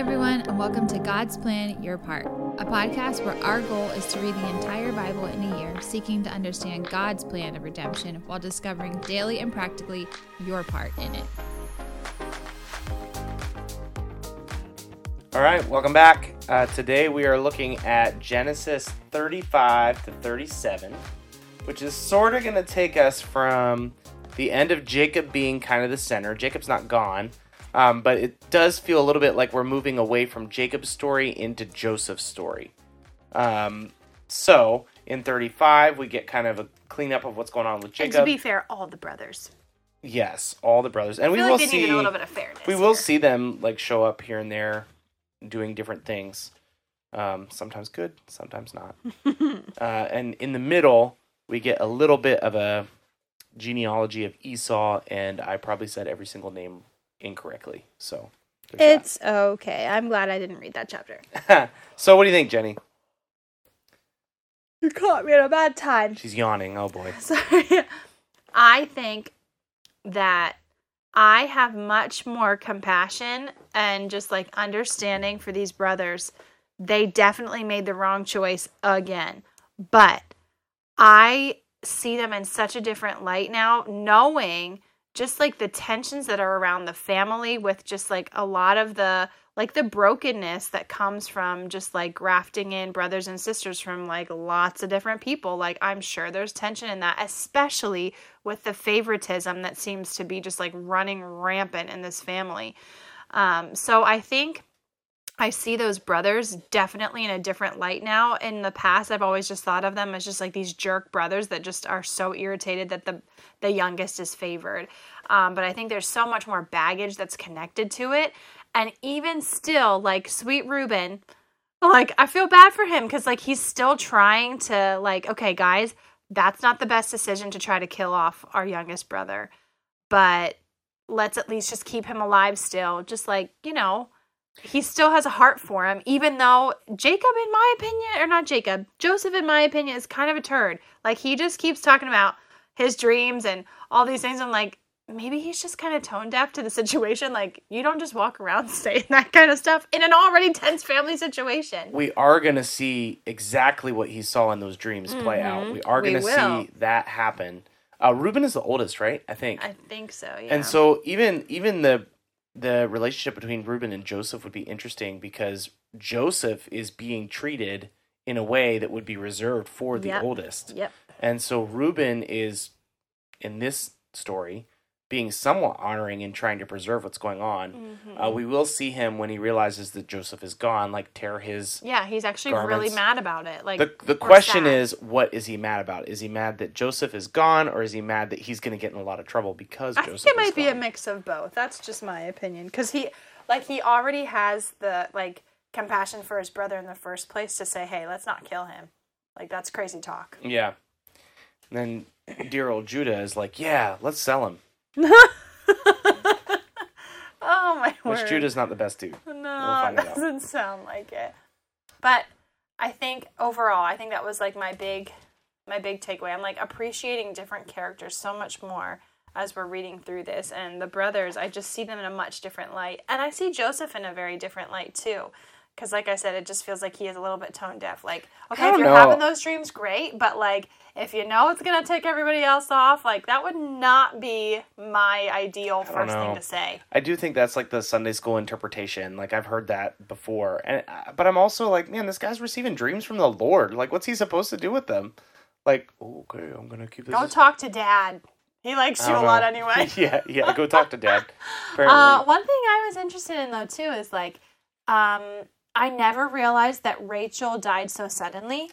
everyone, and welcome to God's Plan Your Part, a podcast where our goal is to read the entire Bible in a year, seeking to understand God's plan of redemption while discovering daily and practically your part in it. All right, welcome back. Uh, today we are looking at Genesis 35 to 37, which is sort of going to take us from the end of Jacob being kind of the center. Jacob's not gone, um, but it does feel a little bit like we're moving away from Jacob's story into Joseph's story. Um, so in 35, we get kind of a cleanup of what's going on with Jacob. And to be fair, all the brothers. yes, all the brothers, and we will like they see a little bit of fairness. we will here. see them like show up here and there doing different things um, sometimes good sometimes not uh, and in the middle we get a little bit of a genealogy of esau and i probably said every single name incorrectly so It's okay. I'm glad I didn't read that chapter. so what do you think jenny You caught me at a bad time. she's yawning oh boy Sorry. I think that I have much more compassion and just like understanding for these brothers. They definitely made the wrong choice again. But I see them in such a different light now, knowing just like the tensions that are around the family with just like a lot of the like the brokenness that comes from just like grafting in brothers and sisters from like lots of different people. Like i'm sure there's tension in that especially with the favoritism that seems to be just like running rampant in this family. Um, so i think I see those brothers definitely in a different light now. In the past, I've always just thought of them as just like these jerk brothers that just are so irritated that the the youngest is favored. Um, but I think there's so much more baggage that's connected to it, and even still, like sweet Reuben, like I feel bad for him because like he's still trying to like, okay, guys, that's not the best decision to try to kill off our youngest brother, but let's at least just keep him alive still. Just like you know he still has a heart for him, even though Jacob, in my opinion, or not Jacob, Joseph, in my opinion, is kind of a turd. Like he just keeps talking about his dreams and all these things. I'm like, maybe he's just kind of tone deaf to the situation. Like you don't just walk around saying that kind of stuff in an already tense family situation. we are going to see exactly what he saw in those dreams play out we are Mm-hmm. Going to will. see that happen uh, reuben is the oldest right i think I think so. Yeah. And so even even the the relationship between Reuben and Joseph would be interesting because Joseph is being treated in a way that would be reserved for the Yep. oldest. Yep. And so Reuben is in this story being somewhat honoring and trying to preserve what's going on. Mm-hmm. Uh, we will see him when he realizes that Joseph is gone, like tear his. Yeah, he's actually really mad about it. Like The, the question sad. is, what is he mad about? Is he mad that Joseph is gone, or is he mad that he's going to get in a lot of trouble because I Joseph think it might be a mix of both. That's just my opinion. Because he, like, he already has the like compassion for his brother in the first place to say, "Hey, let's not kill him." Like that's crazy talk. Yeah. And then dear old Judah is like, yeah, let's sell him. Oh my Which word! Judah's not the best dude. no, that out. doesn't sound like it. But I think overall, I think that was like my big, my big takeaway. I'm like appreciating different characters so much more as we're reading through this, and the brothers. I just see them in a much different light, and I see Joseph in a very different light too. Because, like I said, it just feels like he is a little bit tone deaf. Like, okay, if you're know. having those dreams, great, but like, if you know it's gonna take everybody else off, like that would not be my ideal first thing to say. I do think that's like the Sunday school interpretation. Like I've heard that before, and uh, but I'm also like, man, this guy's receiving dreams from the Lord. Like, what's he supposed to do with them? Like, okay, I'm gonna keep this. Go as- talk to dad. He likes you a don't lot anyway. yeah, yeah. Go talk to dad. Uh, one thing I was interested in though too is like, um, I never realized that Rachel died so suddenly,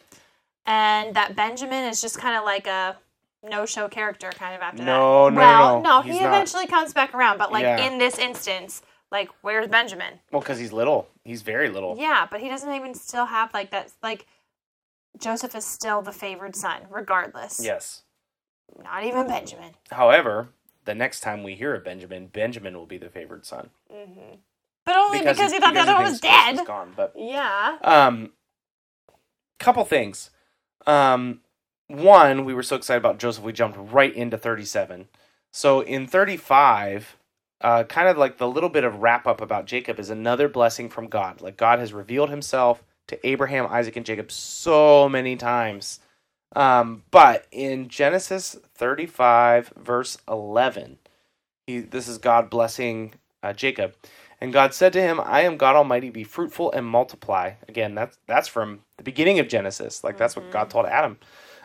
and that Benjamin is just kind of like a no-show character kind of after No, that. no, well, no, he he's not. eventually comes back around, but like Yeah. in this instance, like where's Benjamin? well, because he's little. He's very little. Yeah, but he doesn't even still have like that. Like Joseph is still the favored son, regardless. Yes. Not even Benjamin. However, the next time we hear of Benjamin, Benjamin will be the favored son mm-hmm. But only because, he thought the other one was dead. is Gone, but Yeah. Um, couple things. Um, one, we were so excited about Joseph, we jumped right into 37. So in 35, uh, kind of like the little bit of wrap up about Jacob is another blessing from God. Like God has revealed himself to Abraham, Isaac, and Jacob so many times. Um, but in Genesis 35, verse 11, he, this is God blessing uh, Jacob. And God said to him, I am God Almighty, be fruitful and multiply. Again, that's, that's from the beginning of Genesis. Like that's what God told Adam.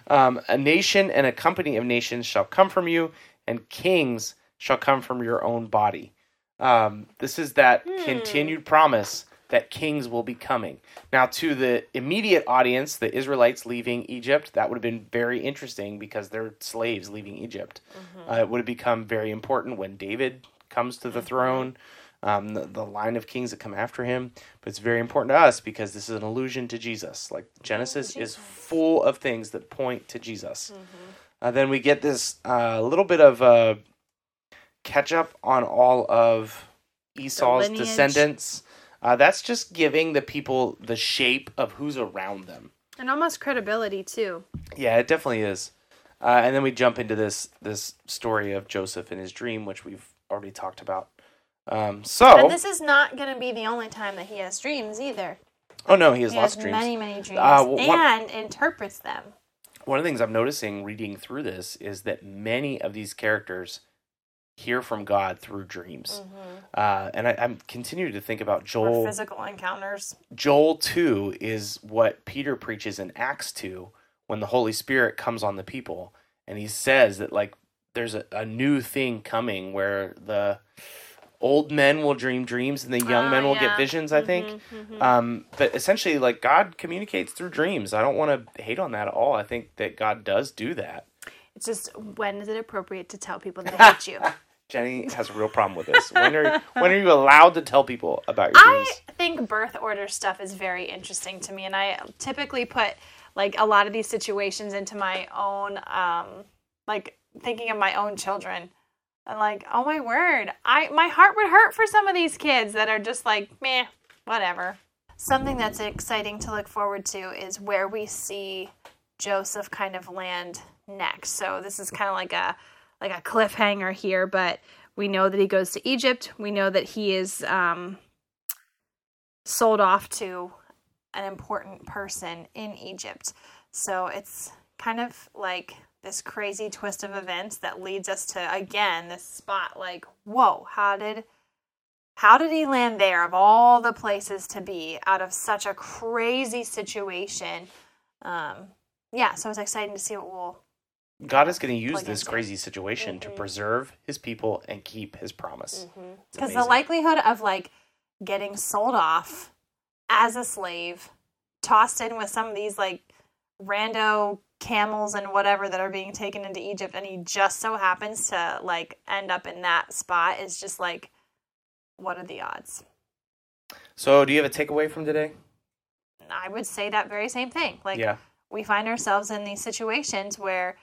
Um, a nation and a company of nations shall come from you, and kings shall come from your own body. Um, this is that continued promise that kings will be coming. Now, to the immediate audience, the Israelites leaving Egypt, that would have been very interesting because they're slaves leaving Egypt. Uh, it would have become very important when David comes to the throne, um, the, the line of kings that come after him. But it's very important to us because this is an allusion to Jesus. Like Genesis is full of things that point to Jesus. Uh, then we get this uh, little bit of uh, catch up on all of Esau's descendants. Uh, that's just giving the people the shape of who's around them. And almost credibility too. Yeah, it definitely is. Uh, and then we jump into this this story of Joseph and his dream, which we've already talked about. Um, so, And this is not going to be the only time that he has dreams either. oh no, he has He lots has of dreams. many, many dreams Uh, one- and interprets them. One of the things I'm noticing reading through this is that many of these characters hear from God through dreams. Uh, and I, I'm continuing to think about Or Joel. physical encounters. Joel 2 is what Peter preaches in Acts 2 when the Holy Spirit comes on the people. And he says that, like, there's a, a new thing coming where the old men will dream dreams and the young Ah, men will yeah. get visions, I think. Mhm, Um, but essentially, like, God communicates through dreams. I don't want to hate on that at all. I think that God does do that. It's just when is it appropriate to tell people that hate you? Jenny has a real problem with this. When are, when are you allowed to tell people about your dreams? I think birth order stuff is very interesting to me, and I typically put like a lot of these situations into my own, um, like thinking of my own children, and like, oh my word, I my heart would hurt for some of these kids that are just like, meh, whatever. Something that's exciting to look forward to is where we see Joseph kind of land next. So this is kind of like a like a cliffhanger here, but we know that he goes to Egypt. We know that he is um, sold off to an important person in Egypt. So it's kind of like this crazy twist of events that leads us to again this spot like whoa how did how did he land there of all the places to be out of such a crazy situation um yeah so it's exciting to see what we'll God is going to use this into. crazy situation to Mhm. preserve his people and keep his promise. Because the likelihood of like getting sold off as a slave tossed in with some of these like rando camels and whatever that are being taken into egypt and he just so happens to like end up in that spot is just like what are the odds So, do you have a takeaway from today? i would say that very same thing like yeah. we find ourselves in these situations where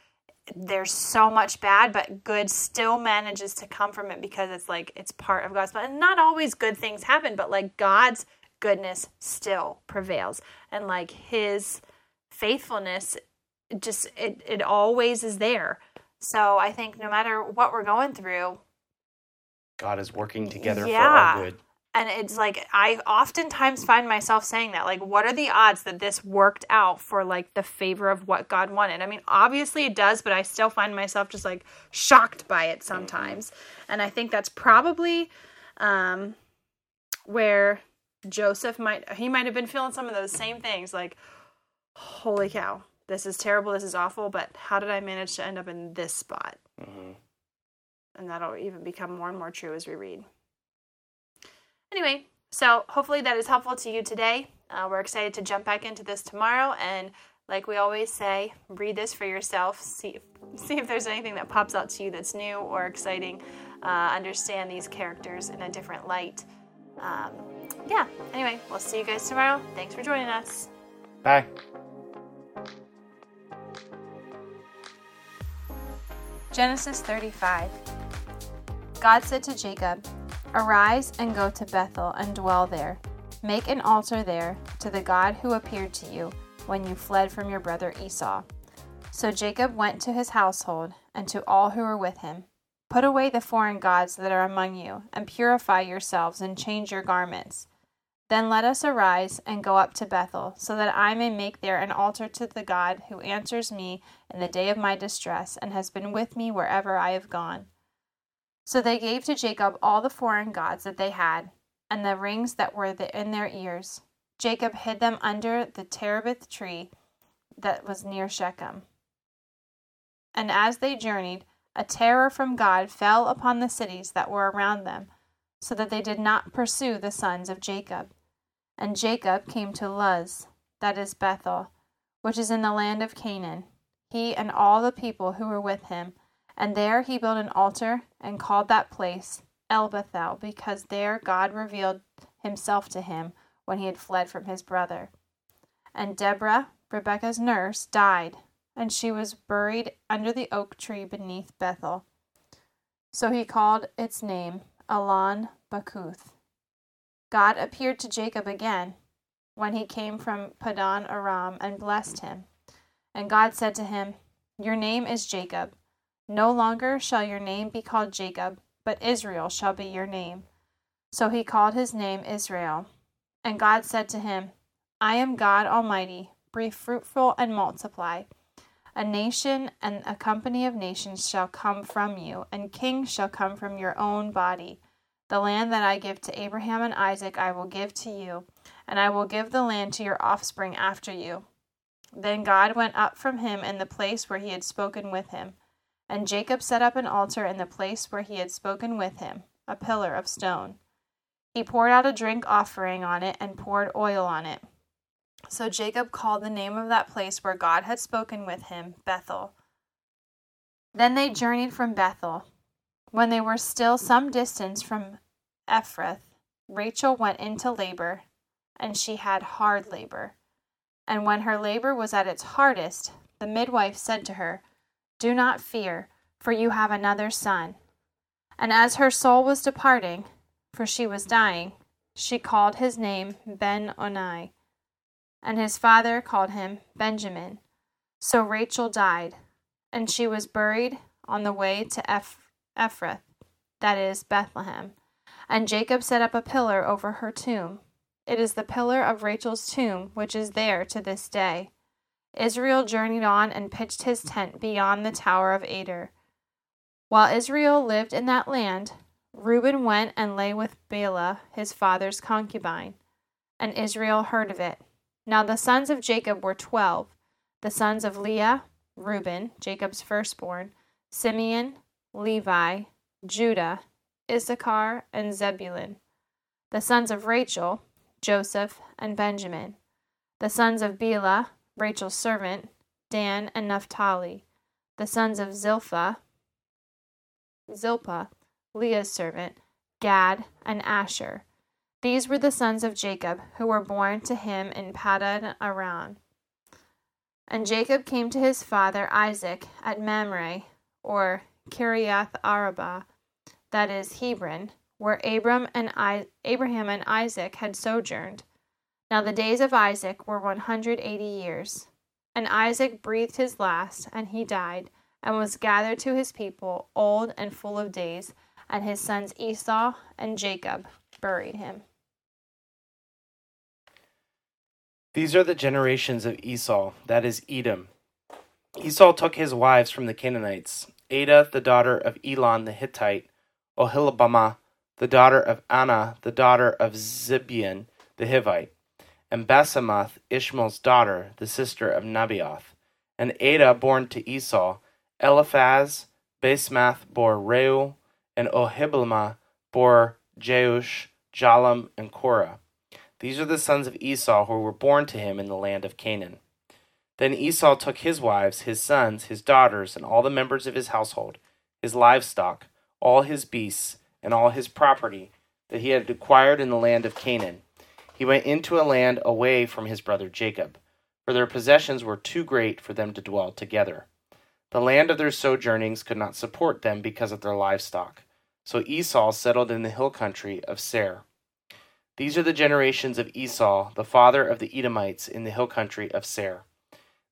there's so much bad but good still manages to come from it because it's like it's part of god's plan and not always good things happen but like god's goodness still prevails and like his faithfulness it just it, it always is there. So i think no matter what we're going through God is working together for our good. and it's like i oftentimes find myself saying that like what are the odds that this worked out for like the favor of what god wanted? I mean obviously it does but i still find myself just like shocked by it sometimes. And i think that's probably um where joseph might he might have been feeling some of those same things like holy cow this is terrible this is awful but how did i manage to end up in this spot Mhm. and that'll even become more and more true as we read. Anyway, so hopefully that is helpful to you today. Uh, we're excited to jump back into this tomorrow, and like we always say, read this for yourself. See see if there's anything that pops out to you that's new or exciting. Uh, understand these characters in a different light. Um, yeah. Anyway, we'll see you guys tomorrow. Thanks for joining us. Bye. Genesis 35. God said to Jacob, Arise and go to Bethel and dwell there. Make an altar there to the God who appeared to you when you fled from your brother Esau. So Jacob went to his household and to all who were with him. Put away the foreign gods that are among you, and purify yourselves, and change your garments. Then let us arise and go up to Bethel, so that I may make there an altar to the God who answers me in the day of my distress, and has been with me wherever I have gone. So they gave to Jacob all the foreign gods that they had, and the rings that were in their ears. Jacob hid them under the terebinth tree that was near Shechem. And as they journeyed, a terror from God fell upon the cities that were around them, so that they did not pursue the sons of Jacob. And Jacob came to Luz, that is Bethel, which is in the land of Canaan, he and all the people who were with him. And there he built an altar and called that place El Bethel, because there God revealed himself to him when he had fled from his brother. And Deborah, Rebekah's nurse, died and she was buried under the oak tree beneath Bethel. So he called its name Allon Bachuth. God appeared to Jacob again when he came from Padan Aram and blessed him. And God said to him, Your name is Jacob. No longer shall your name be called Jacob, but Israel shall be your name. So he called his name Israel. And God said to him, I am God Almighty. Be fruitful and multiply. A nation and a company of nations shall come from you, and kings shall come from your own body. The land that I give to Abraham and Isaac I will give to you, and I will give the land to your offspring after you. Then God went up from him in the place where he had spoken with him. And Jacob set up an altar in the place where he had spoken with him, a pillar of stone. He poured out a drink offering on it and poured oil on it. So Jacob called the name of that place where God had spoken with him Bethel. Then they journeyed from Bethel. When they were still some distance from Ephrath, Rachel went into labor, and she had hard labor. And when her labor was at its hardest, the midwife said to her, Do not fear, for you have another son. And as her soul was departing, for she was dying, she called his name Ben Oni and his father called him Benjamin. So Rachel died, and she was buried on the way to Eph- Ephrath, that is, Bethlehem. And Jacob set up a pillar over her tomb. It is the pillar of Rachel's tomb, which is there to this day. Israel journeyed on and pitched his tent beyond the Tower of Eder. While Israel lived in that land, Reuben went and lay with Bilhah, his father's concubine, and Israel heard of it. Now the sons of Jacob were twelve the sons of Leah, Reuben, Jacob's firstborn, Simeon, Levi, Judah, Issachar, and Zebulun. The sons of Rachel, Joseph and Benjamin. The sons of Bilhah, Rachel's servant, Dan and Naphtali. The sons of Zilpah, Zilpah, Leah's servant, Gad and Asher. These were the sons of Jacob, who were born to him in Padan Aram. And Jacob came to his father Isaac at Mamre, or Kiriath Arba, that is Hebron, where Abram and I, Abraham and Isaac had sojourned. Now the days of Isaac were one hundred eighty years. And Isaac breathed his last, and he died, and was gathered to his people, old and full of days, and his sons Esau and Jacob buried him. These are the generations of Esau, that is Edom. Esau took his wives from the Canaanites Adah, the daughter of Elon the Hittite, Oholibamah, the daughter of Anah, the daughter of Zibeon the Hivite, and Basemath, Ishmael's daughter, the sister of Nebaioth. And Adah born to Esau, Eliphaz, Basemath bore Reuel, and Oholibamah bore Jeush, Jalam, and Korah. These are the sons of Esau who were born to him in the land of Canaan. Then Esau took his wives, his sons, his daughters, and all the members of his household, his livestock, all his beasts, and all his property that he had acquired in the land of Canaan. He went into a land away from his brother Jacob, for their possessions were too great for them to dwell together. The land of their sojournings could not support them because of their livestock. So Esau settled in the hill country of Seir. These are the generations of Esau, the father of the Edomites in the hill country of Seir.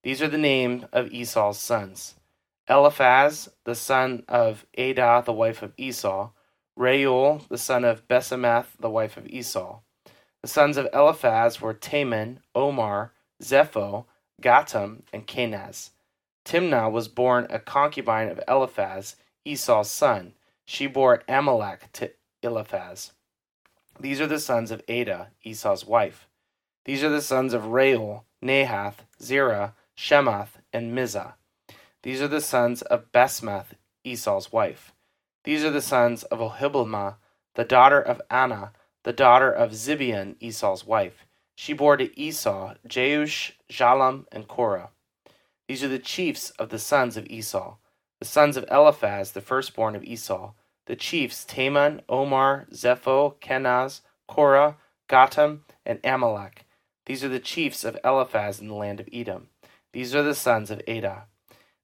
These are the names of Esau's sons Eliphaz, the son of Adah, the wife of Esau, Reuel, the son of Basemath, the wife of Esau. The sons of Eliphaz were Teman, Omar, Zepho, Gatam, and Kenaz. Timnah was born a concubine of Eliphaz, Esau's son. She bore Amalek to Eliphaz. These are the sons of Adah, Esau's wife. These are the sons of Reuel, Nahath, Zerah, Shemath, and Mizah. These are the sons of Basemath, Esau's wife. These are the sons of Oholibamah, the daughter of Anah, the daughter of Zibeon, Esau's wife. She bore to Esau Jeush, Jalam, and Korah. These are the chiefs of the sons of Esau, the sons of Eliphaz, the firstborn of Esau, the chiefs Teman, Omar, Zepho, Kenaz, Korah, Gatam, and Amalek. These are the chiefs of Eliphaz in the land of Edom. These are the sons of Adah.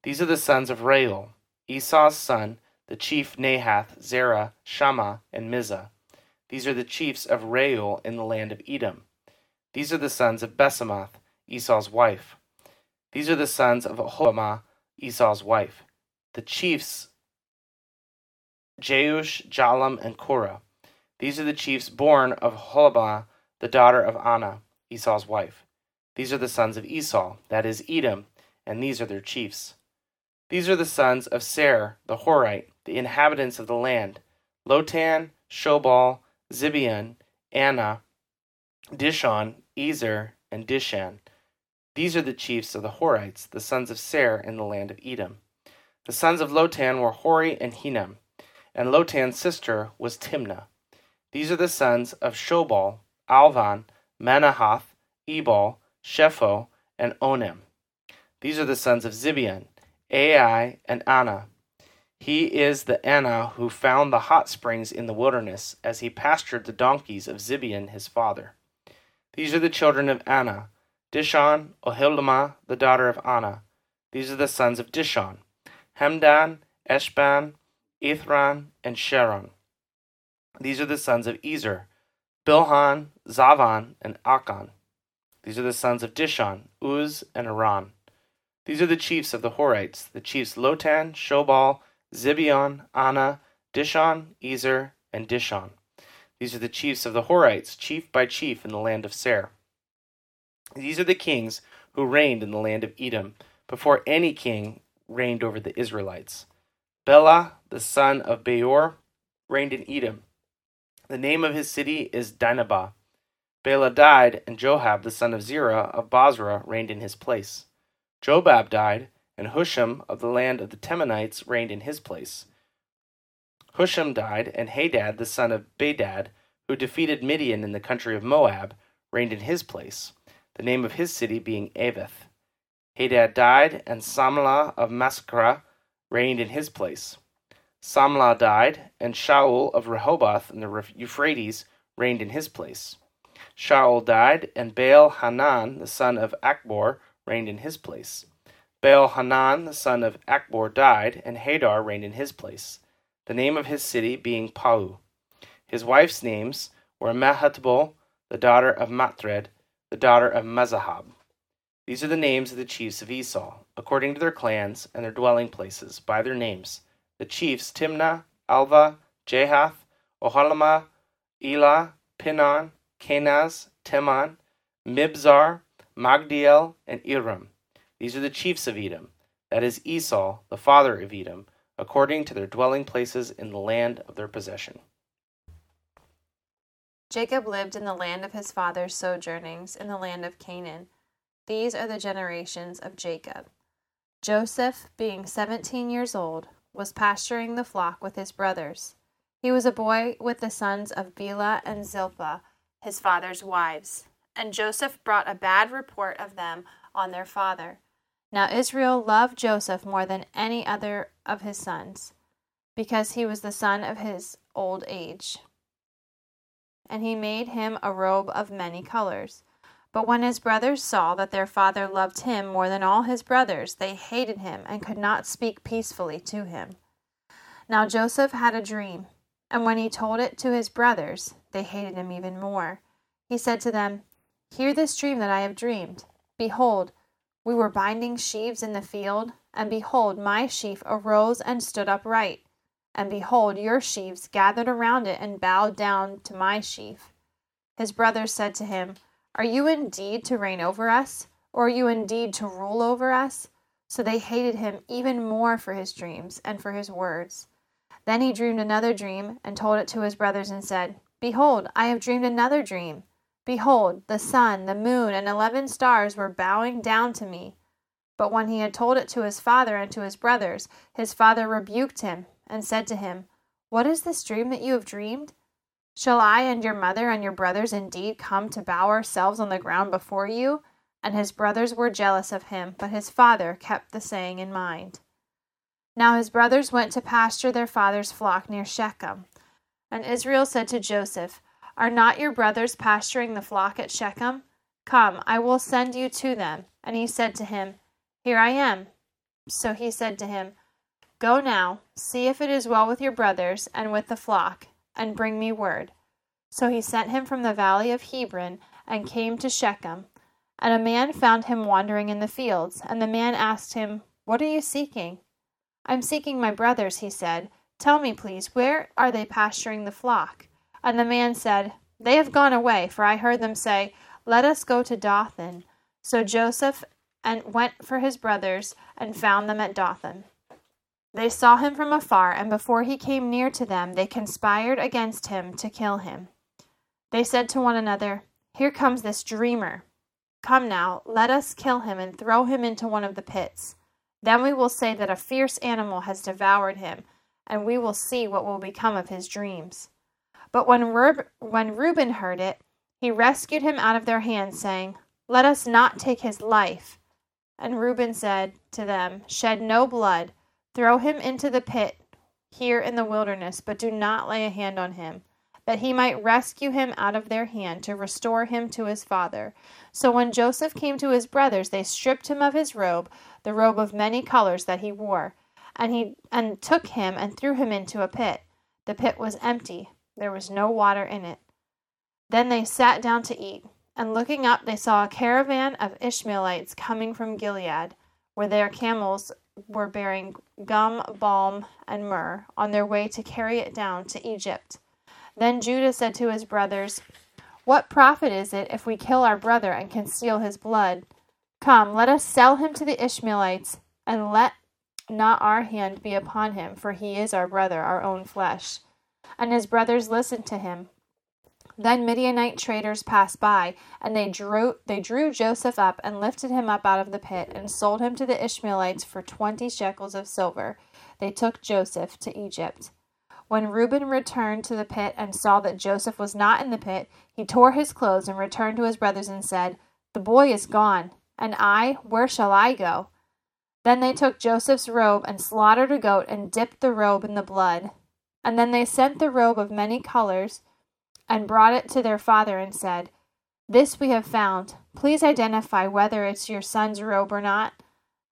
These are the sons of Reuel, Esau's son, the chief Nahath, Zerah, Shammah, and Mizah. These are the chiefs of Reuel in the land of Edom. These are the sons of Basemath, Esau's wife. These are the sons of Oholibamah, Esau's wife. The chiefs Jeush, Jalem, and Korah. These are the chiefs born of Oholibamah, the daughter of Anah, Esau's wife. These are the sons of Esau, that is Edom, and these are their chiefs. These are the sons of Seir, the Horite, the inhabitants of the land Lotan, Shobal, Zibeon, Anah, Dishon, Ezer, and Dishan. These are the chiefs of the Horites, the sons of Seir in the land of Edom. The sons of Lotan were Hori and Hinnom, and Lotan's sister was Timnah. These are the sons of Shobal, Alvan, Manahath, Ebal, Shepho, and Onam. These are the sons of Zibeon, Ai, and Anah. He is the Anah who found the hot springs in the wilderness as he pastured the donkeys of Zibeon his father. These are the children of Anah, Dishon, Oholibamah, the daughter of Anah. These are the sons of Dishon, Hemdan, Eshban, Ithran, and Sharon. These are the sons of Ezer, Bilhan, Zavan, and Akan. These are the sons of Dishon, Uz, and Aran. These are the chiefs of the Horites, the chiefs Lotan, Shobal, Zibeon, Anah, Dishon, Ezer, and Dishon. These are the chiefs of the Horites, chief by chief in the land of Seir. These are the kings who reigned in the land of Edom, before any king reigned over the Israelites. Bela, the son of Beor, reigned in Edom. The name of his city is Dinhabah. Bela died, and Joab, the son of Zerah of Bozrah, reigned in his place. Jobab died, and Husham of the land of the Temanites reigned in his place. Husham died, and Hadad, the son of Bedad, who defeated Midian in the country of Moab, reigned in his place, the name of his city being Avith. Hadad died, and Samlah of Masrekah reigned in his place. Samlah died, and Shaul of Rehoboth in the Euphrates reigned in his place. Shaul died, and Baal Hanan, the son of Achbor, reigned in his place. Baal Hanan, the son of Achbor, died, and Hadar reigned in his place, the name of his city being Pau. His wife's names were Mehetabel, the daughter of Matred, the daughter of Mezahab. These are the names of the chiefs of Esau, according to their clans and their dwelling places, by their names. The chiefs Timnah, Alvah, Jahath, Oholibamah, Elah, Pinon, Kenaz, Teman, Mibzar, Magdiel, and Iram. These are the chiefs of Edom, that is Esau, the father of Edom, according to their dwelling places in the land of their possession. Jacob lived in the land of his father's sojournings, in the land of Canaan. These are the generations of Jacob. Joseph, being seventeen years old, was pasturing the flock with his brothers. He was a boy with the sons of Bilhah and Zilpah, his father's wives. And Joseph brought a bad report of them on their father. Now Israel loved Joseph more than any other of his sons, because he was the son of his old age. And he made him a robe of many colors. But when his brothers saw that their father loved him more than all his brothers, they hated him and could not speak peacefully to him. Now Joseph had a dream, and when he told it to his brothers, they hated him even more. He said to them, Hear this dream that I have dreamed. Behold, we were binding sheaves in the field, And behold, my sheaf arose and stood upright. And behold, your sheaves gathered around it and bowed down to my sheaf. His brothers said to him, Are you indeed to reign over us? Or are you indeed to rule over us? So they hated him even more for his dreams and for his words. Then he dreamed another dream and told it to his brothers and said, Behold, I have dreamed another dream. Behold, the sun, the moon, and eleven stars were bowing down to me. But when he had told it to his father and to his brothers, his father rebuked him and said to him, What is this dream that you have dreamed? Shall I and your mother and your brothers indeed come to bow ourselves on the ground before you? And his brothers were jealous of him, but his father kept the saying in mind. Now his brothers went to pasture their father's flock near Shechem. And Israel said to Joseph, Are not your brothers pasturing the flock at Shechem? Come, I will send you to them. And he said to him, Here I am. So he said to him, Go now, see if it is well with your brothers and with the flock, and bring me word. So he sent him from the valley of Hebron, and came to Shechem. And a man found him wandering in the fields, and the man asked him, What are you seeking? I'm seeking my brothers, he said. Tell me, please, where are they pasturing the flock? And the man said, They have gone away, for I heard them say, Let us go to Dothan. So Joseph and went for his brothers, and found them at Dothan. They saw him from afar, and before he came near to them, they conspired against him to kill him. They said to one another, Here comes this dreamer. Come now, let us kill him and throw him into one of the pits. Then we will say that a fierce animal has devoured him, and we will see what will become of his dreams. But when, Rub- when Reuben heard it, he rescued him out of their hands, saying, Let us not take his life. And Reuben said to them, Shed no blood, throw him into the pit here in the wilderness, but do not lay a hand on him, that he might rescue him out of their hand to restore him to his father. So when Joseph came to his brothers, they stripped him of his robe, the robe of many colors that he wore, and he and took him and threw him into a pit. The pit was empty, there was no water in it. Then they sat down to eat, and looking up they saw a caravan of Ishmaelites coming from Gilead, where their camels were bearing gum, balm, and myrrh on their way to carry it down to Egypt. Then Judah said to his brothers, What profit is it if we kill our brother and conceal his blood? Come, let us sell him to the Ishmaelites, and let not our hand be upon him, for he is our brother, our own flesh. And his brothers listened to him. Then Midianite traders passed by, and they drew they drew Joseph up and lifted him up out of the pit, and sold him to the Ishmaelites for twenty shekels of silver. They took Joseph to Egypt. When Reuben returned to the pit and saw that Joseph was not in the pit, he tore his clothes and returned to his brothers and said, The boy is gone and I, where shall I go? Then they took Joseph's robe and slaughtered a goat and dipped the robe in the blood. And then they sent the robe of many colors and brought it to their father and said, This we have found. Please identify whether it's your son's robe or not.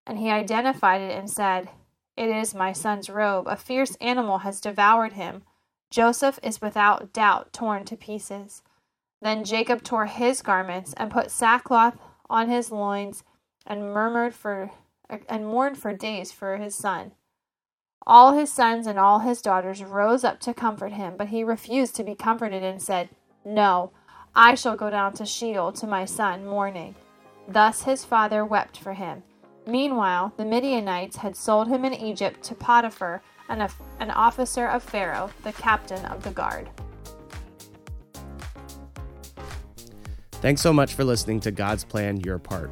And he identified it and said, It is my son's robe. A fierce animal has devoured him. Joseph is without doubt torn to pieces. Then Jacob tore his garments and put sackcloth on his loins and murmured for and mourned for days for his son. All his sons and all his daughters rose up to comfort him, but he refused to be comforted and said, No, I shall go down to Sheol to my son mourning. Thus his father wept for him. Meanwhile, the Midianites had sold him in Egypt to Potiphar, an, an officer of Pharaoh, the captain of the guard. Thanks so much for listening to God's Plan Your Part.